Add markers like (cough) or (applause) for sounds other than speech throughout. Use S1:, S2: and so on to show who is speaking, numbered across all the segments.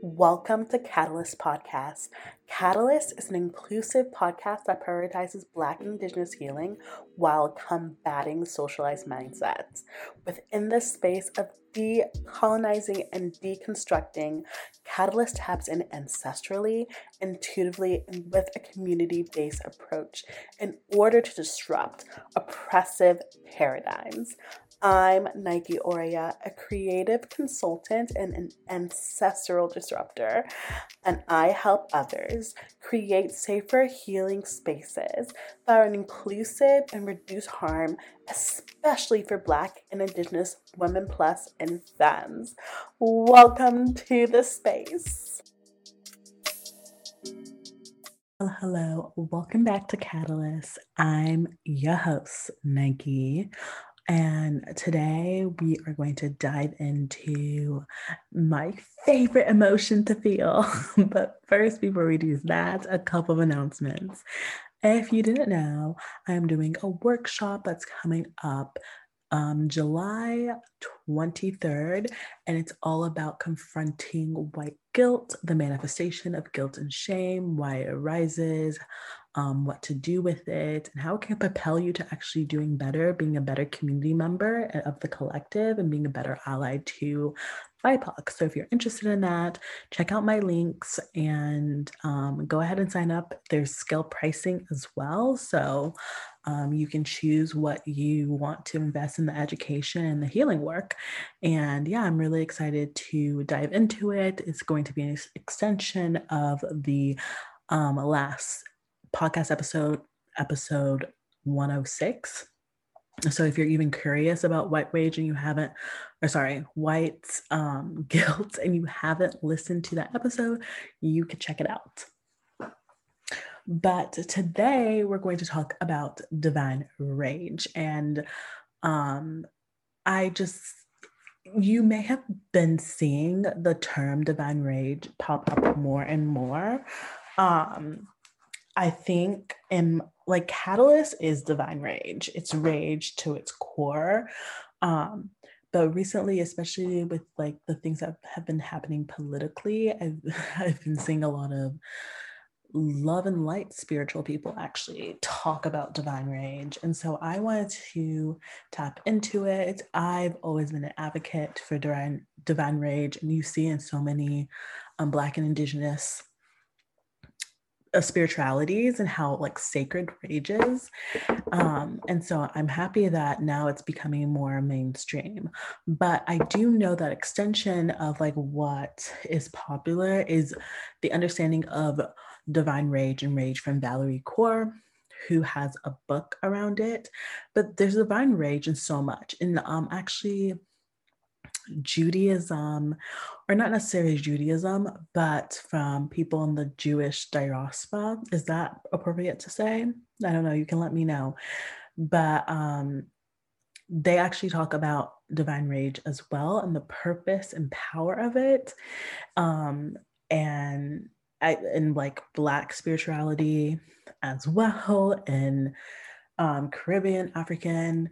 S1: Welcome to Catalyst Podcast. Catalyst is an inclusive podcast that prioritizes Black Indigenous healing while combating socialized mindsets. Within the space of decolonizing and deconstructing, Catalyst taps in ancestrally, intuitively, and with a community based approach in order to disrupt oppressive paradigms. I'm Nike Oria, a creative consultant and an ancestral disruptor, and I help others create safer healing spaces that are inclusive and reduce harm, especially for Black and Indigenous women plus and femmes. Welcome to the space. Hello, hello. Welcome back to Catalyst. I'm your host, Nike. And today we are going to dive into my favorite emotion to feel. (laughs) but first, before we do that, a couple of announcements. If you didn't know, I'm doing a workshop that's coming up um, July 23rd, and it's all about confronting white guilt, the manifestation of guilt and shame, why it arises, um, what to do with it, and how it can propel you to actually doing better, being a better community member of the collective, and being a better ally to BIPOC. So if you're interested in that, check out my links and um, go ahead and sign up. There's scale pricing as well. So um, you can choose what you want to invest in the education and the healing work. And yeah, I'm really excited to dive into it. It's going to be an extension of the um, last podcast episode, episode 106. So if you're even curious about white rage and you haven't, or sorry, white um, (laughs) guilt and you haven't listened to that episode, you could check it out. But today we're going to talk about divine rage. And um, I just, you may have been seeing the term divine rage pop up more and more. Um, I think in like catalyst is divine rage. It's rage to its core. Um, but recently, especially with like the things that have been happening politically, I've (laughs) I've been seeing a lot of love and light spiritual people actually talk about divine rage. And so I wanted to tap into it. I've always been an advocate for divine, divine rage, and you see in so many um, Black and Indigenous uh, spiritualities and how like sacred rages um and so i'm happy that now it's becoming more mainstream but i do know that extension of like what is popular is the understanding of divine rage and rage from Valarie Kaur who has a book around it but there's divine rage in so much and um actually Judaism, or not necessarily Judaism, but from people in the Jewish diaspora. Is that appropriate to say? I don't know. You can let me know. But um, they actually talk about divine rage as well and the purpose and power of it. Um, and I, in like Black spirituality as well, and um, Caribbean, African.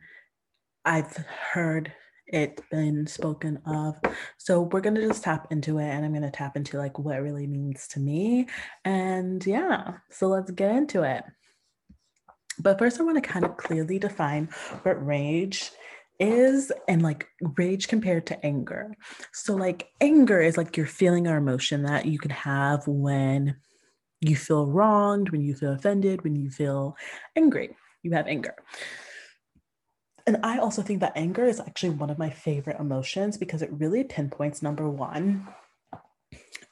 S1: I've heard it been spoken of. So we're going to just tap into it and I'm going to tap into like what it really means to me. And yeah, so let's get into it. But first, I want to kind of clearly define what rage is and like rage compared to anger. So, like, anger is like your feeling or emotion that you can have when you feel wronged, when you feel offended, when you feel angry. You have anger and I also think that anger is actually one of my favorite emotions because it really pinpoints number one.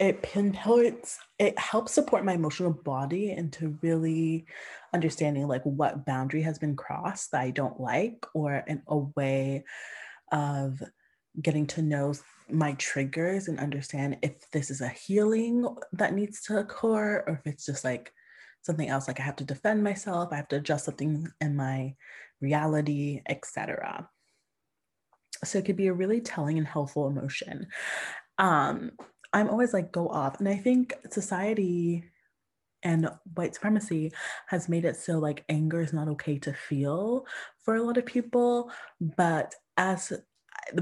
S1: It pinpoints, it helps support my emotional body into really understanding like what boundary has been crossed that I don't like, or in a way of getting to know my triggers and understand if this is a healing that needs to occur or if it's just like something else like i have to defend myself i have to adjust something in my reality, etc. So it could be a really telling and helpful emotion. Um, I'm always like, go off. And I think society and white supremacy has made it so like anger is not okay to feel for a lot of people. But as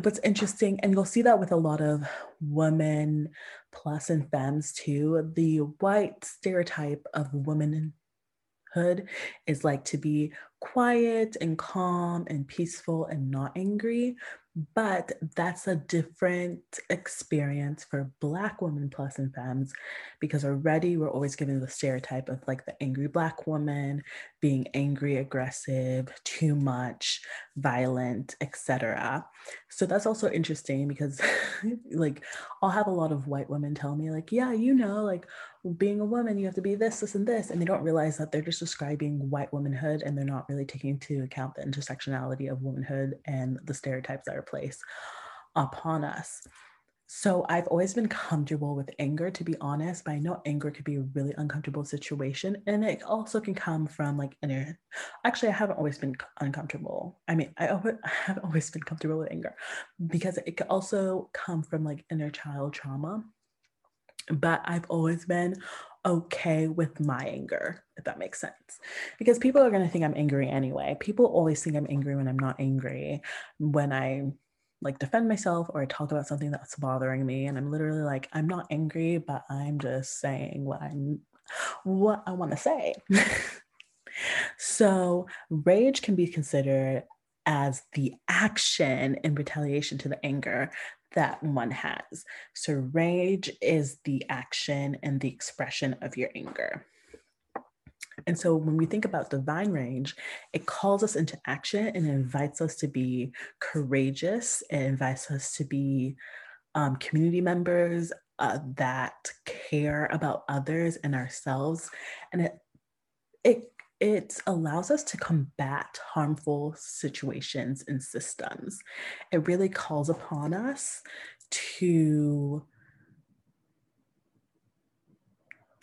S1: what's interesting, and you'll see that with a lot of women plus and femmes too, the white stereotype of womanhood is like to be quiet and calm and peaceful and not angry. But that's a different experience for Black women plus and femmes because already we're always given the stereotype of like the angry Black woman being angry, aggressive, too much, violent, etc. So that's also interesting because (laughs) like I'll have a lot of white women tell me, like, yeah, you know, like being a woman, you have to be this, this, and this. And they don't realize that they're just describing white womanhood and they're not really taking into account the intersectionality of womanhood and the stereotypes that are placed upon us. So I've always been comfortable with anger, to be honest, but I know anger could be a really uncomfortable situation. And it also can come from like inner, actually, I haven't always been uncomfortable. I mean, I, I haven't always been comfortable with anger because it could also come from like inner child trauma but I've always been okay with my anger, if that makes sense. Because people are going to think I'm angry anyway. People always think I'm angry when I'm not angry, when I like defend myself or I talk about something that's bothering me. And I'm literally like, I'm not angry, but I'm just saying what I'm what I want to say. (laughs) so rage can be considered as the action in retaliation to the anger that one has. So, rage is the action and the expression of your anger. And so, when we think about divine rage, it calls us into action and invites us to be courageous. It invites us to be um, community members uh, that care about others and ourselves. And it, it it allows us to combat harmful situations and systems. It really calls upon us to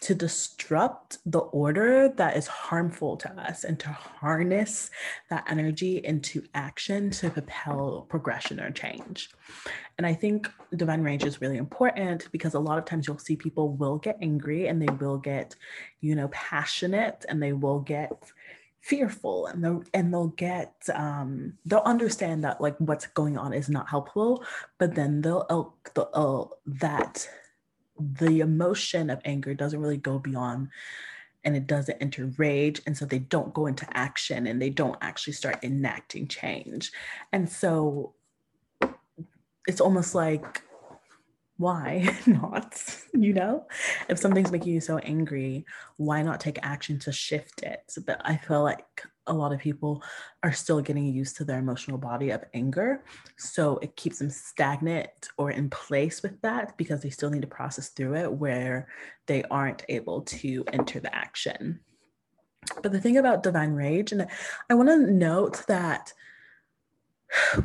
S1: to disrupt the order that is harmful to us and to harness that energy into action to propel progression or change. And I think divine rage is really important because a lot of times you'll see people will get angry and they will get, you know, passionate and they will get fearful and they'll and they'll get um they'll understand that like what's going on is not helpful but then they'll they'll, uh, that the emotion of anger doesn't really go beyond and it doesn't enter rage and so they don't go into action and they don't actually start enacting change. And so it's almost like why (laughs) not you know? If something's making you so angry why not take action to shift it? But i feel like a lot of people are still getting used to their emotional body of anger. So it keeps them stagnant or in place with that because they still need to process through it where they aren't able to enter the action. But the thing about divine rage, and I want to note that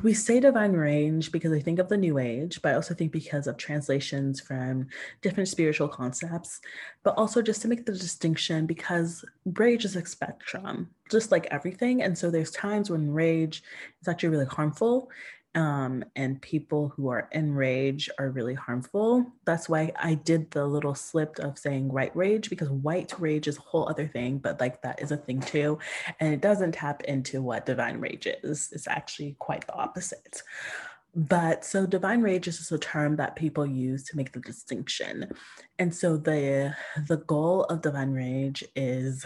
S1: we say divine rage because I think of the new age, but I also think because of translations from different spiritual concepts, but also just to make the distinction because rage is a spectrum, just like everything. And so there's times when rage is actually really harmful um, and people who are in rage are really harmful. That's why I did the little slip of saying white rage because white rage is a whole other thing, but like that is a thing too. And it doesn't tap into what divine rage is. It's actually quite the opposite. But so divine rage is just a term that people use to make the distinction. And so the the goal of divine rage is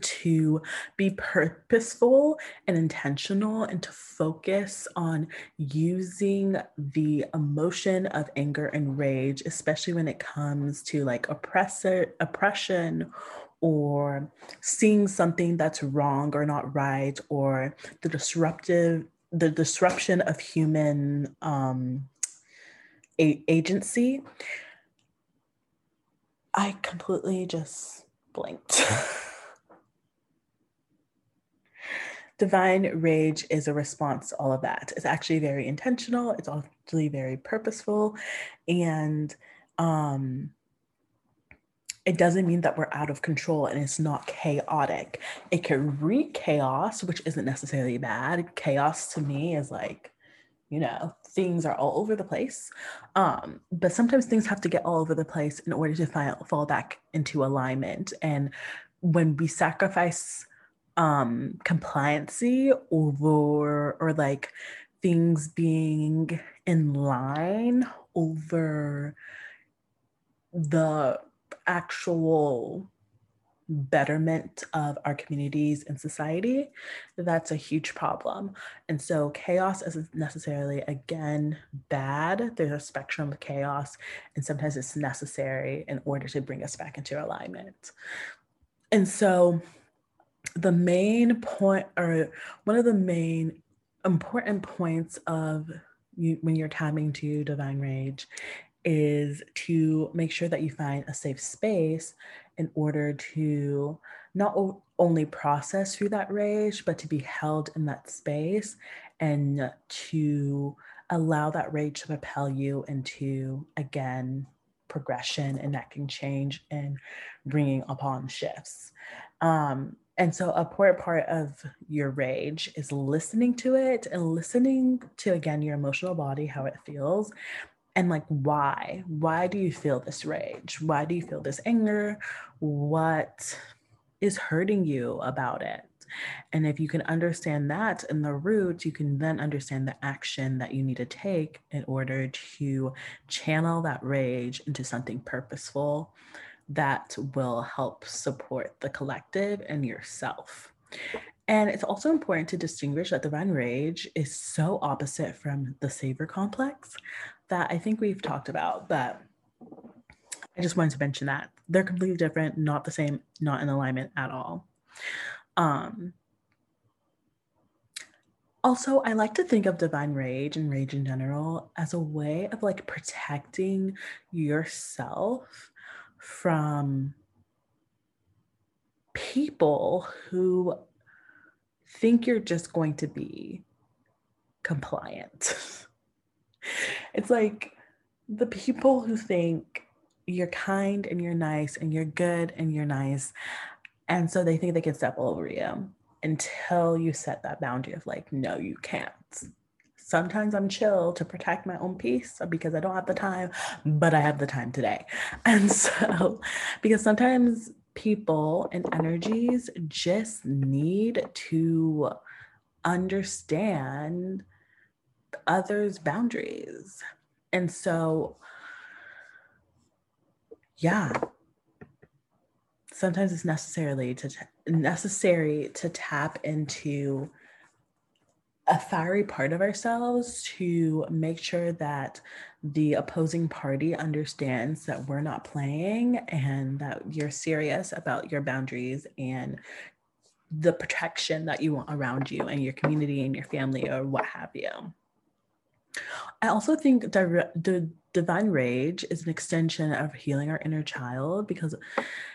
S1: to be purposeful and intentional and to focus on using the emotion of anger and rage, especially when it comes to like oppressor, oppression or seeing something that's wrong or not right or the disruptive the disruption of human um, a- agency i completely just blinked (laughs) divine rage is a response to all of that. It's actually very intentional, it's actually very purposeful, and um, it doesn't mean that we're out of control and it's not chaotic. It can wreak chaos, which isn't necessarily bad. Chaos to me is like, you know, things are all over the place. Um, but sometimes things have to get all over the place in order to fi- fall back into alignment. And when we sacrifice um compliancy over or like things being in line over the actual betterment of our communities and society, that's a huge problem. And so chaos isn't necessarily, again, bad. There's a spectrum of chaos, and sometimes it's necessary in order to bring us back into alignment. And so the main point, or one of the main important points of you, when you're tapping to divine rage is to make sure that you find a safe space in order to not o- only process through that rage, but to be held in that space and to allow that rage to propel you into, again, progression, enacting change, and bringing upon shifts. Um, and so, a important part of your rage is listening to it and listening to, again, your emotional body, how it feels, and like why? Why do you feel this rage? Why do you feel this anger? What is hurting you about it? And if you can understand that in the root you can then understand the action that you need to take in order to channel that rage into something purposeful that will help support the collective and yourself and it's also important to distinguish that the divine rage is so opposite from the savior complex that I think we've talked about, but I just wanted to mention that they're completely different, not the same, not in alignment at all. Um, also, I like to think of divine rage and rage in general as a way of like protecting yourself from people who think you're just going to be compliant. (laughs) it's like the people who think you're kind and you're nice and you're good and you're nice. And so they think they can step all over you until you set that boundary of like, no, you can't. Sometimes I'm chill to protect my own peace because I don't have the time, but I have the time today. (laughs) And so, because sometimes people and energies just need to understand others' boundaries. And so, yeah, sometimes it's necessarily to t- necessary to tap into a fiery part of ourselves to make sure that the opposing party understands that we're not playing and that you're serious about your boundaries and the protection that you want around you and your community and your family or what have you. I also think the divine rage is an extension of healing our inner child because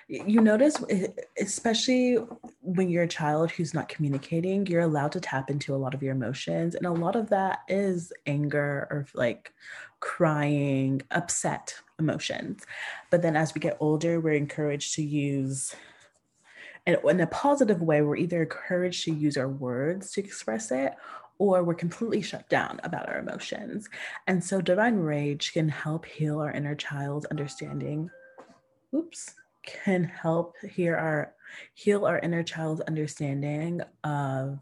S1: you notice, eh, especially when you're a child who's not communicating, you're allowed to tap into a lot of your emotions. And a lot of that is anger or like crying, upset emotions. But then as we get older, we're encouraged to use and in a positive way, we're either encouraged to use our words to express it or we're completely shut down about our emotions. And so divine rage can help heal our inner child's understanding. Oops, can help hear our heal our inner child's understanding of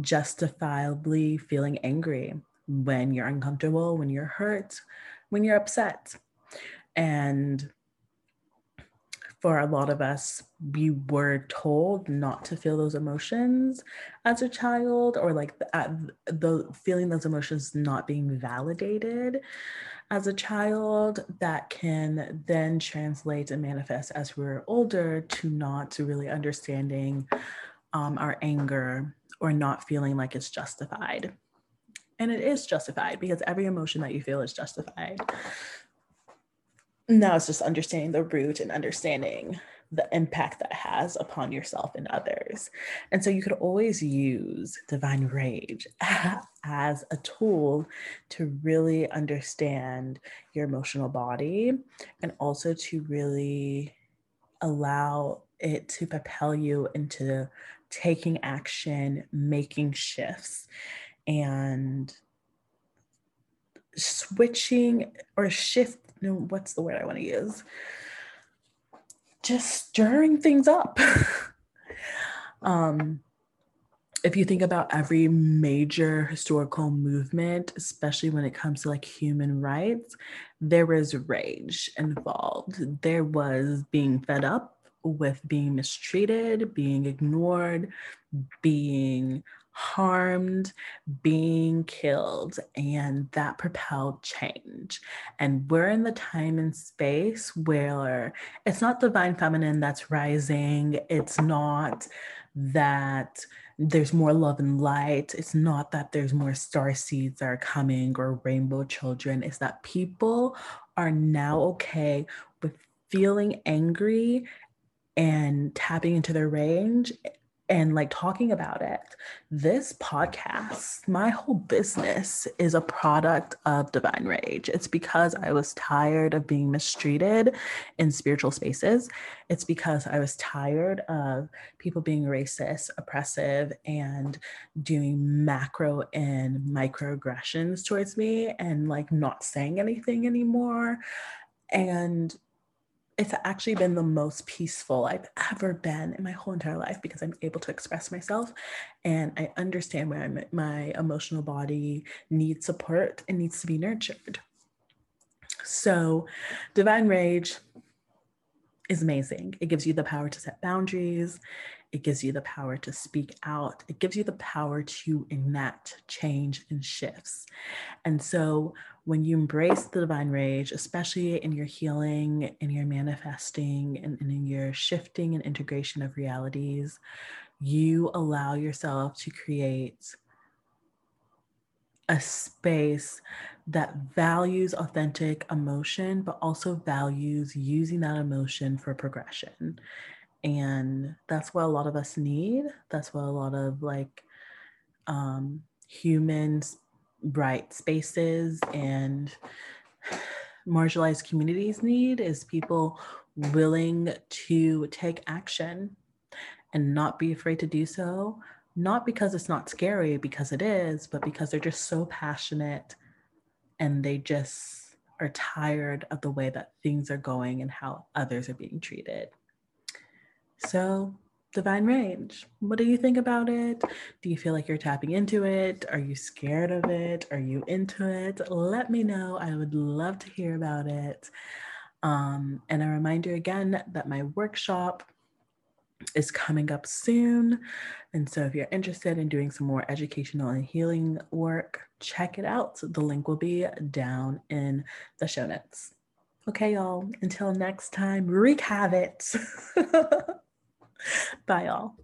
S1: justifiably feeling angry when you're uncomfortable, when you're hurt, when you're upset. And for a lot of us, we were told not to feel those emotions as a child, or like the, the feeling those emotions not being validated as a child, that can then translate and manifest as we're older to not really understanding um, our anger or not feeling like it's justified. And it is justified because every emotion that you feel is justified now it's just understanding the root and understanding the impact that has upon yourself and others. And so you could always use divine rage (laughs) as a tool to really understand your emotional body and also to really allow it to propel you into taking action, making shifts, and switching or shift no, what's the word I want to use? Just stirring things up. (laughs) um, if you think about every major historical movement, especially when it comes to like human rights, there was rage involved. There was being fed up with being mistreated, being ignored, being harmed, being killed, and that propelled change. And we're in the time and space where it's not divine feminine that's rising, it's not that there's more love and light. It's not that there's more star seeds that are coming or rainbow children. It's that people are now okay with feeling angry and tapping into their range and like talking about it. This podcast, my whole business is a product of Divine Rage. It's because I was tired of being mistreated in spiritual spaces. It's because I was tired of people being racist, oppressive, and doing macro and microaggressions towards me and like not saying anything anymore. And it's actually been the most peaceful I've ever been in my whole entire life because I'm able to express myself and I understand where I'm, my emotional body needs support and needs to be nurtured. So, Divine Rage is amazing. It gives you the power to set boundaries, it gives you the power to speak out, it gives you the power to enact change and shifts. And so, when you embrace the divine rage, especially in your healing, in your manifesting, and, and in your shifting and integration of realities, you allow yourself to create a space that values authentic emotion, but also values using that emotion for progression. And that's what a lot of us need. That's what a lot of like um, humans bright spaces and marginalized communities need is people willing to take action and not be afraid to do so not because it's not scary because it is but because they're just so passionate and they just are tired of the way that things are going and how others are being treated so divine range, What do you think about it? Do you feel like you're tapping into it? Are you scared of it? Are you into it? Let me know. I would love to hear about it. Um, and a reminder again that my workshop is coming up soon. And so if you're interested in doing some more educational and healing work, check it out. The link will be down in the show notes. Okay, y'all, until next time, wreak havoc. (laughs) (laughs) Bye, all.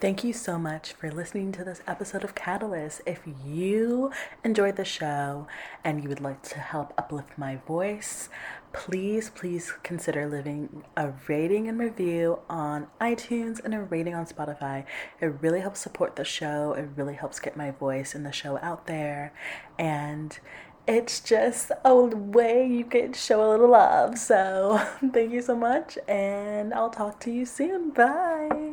S1: Thank you so much for listening to this episode of Catalyst. If you enjoyed the show and you would like to help uplift my voice, please, please consider leaving a rating and review on iTunes and a rating on Spotify. It really helps support the show, it really helps get my voice and the show out there. And it's just a way you can show a little love. So, (laughs) thank you so much, and I'll talk to you soon. Bye.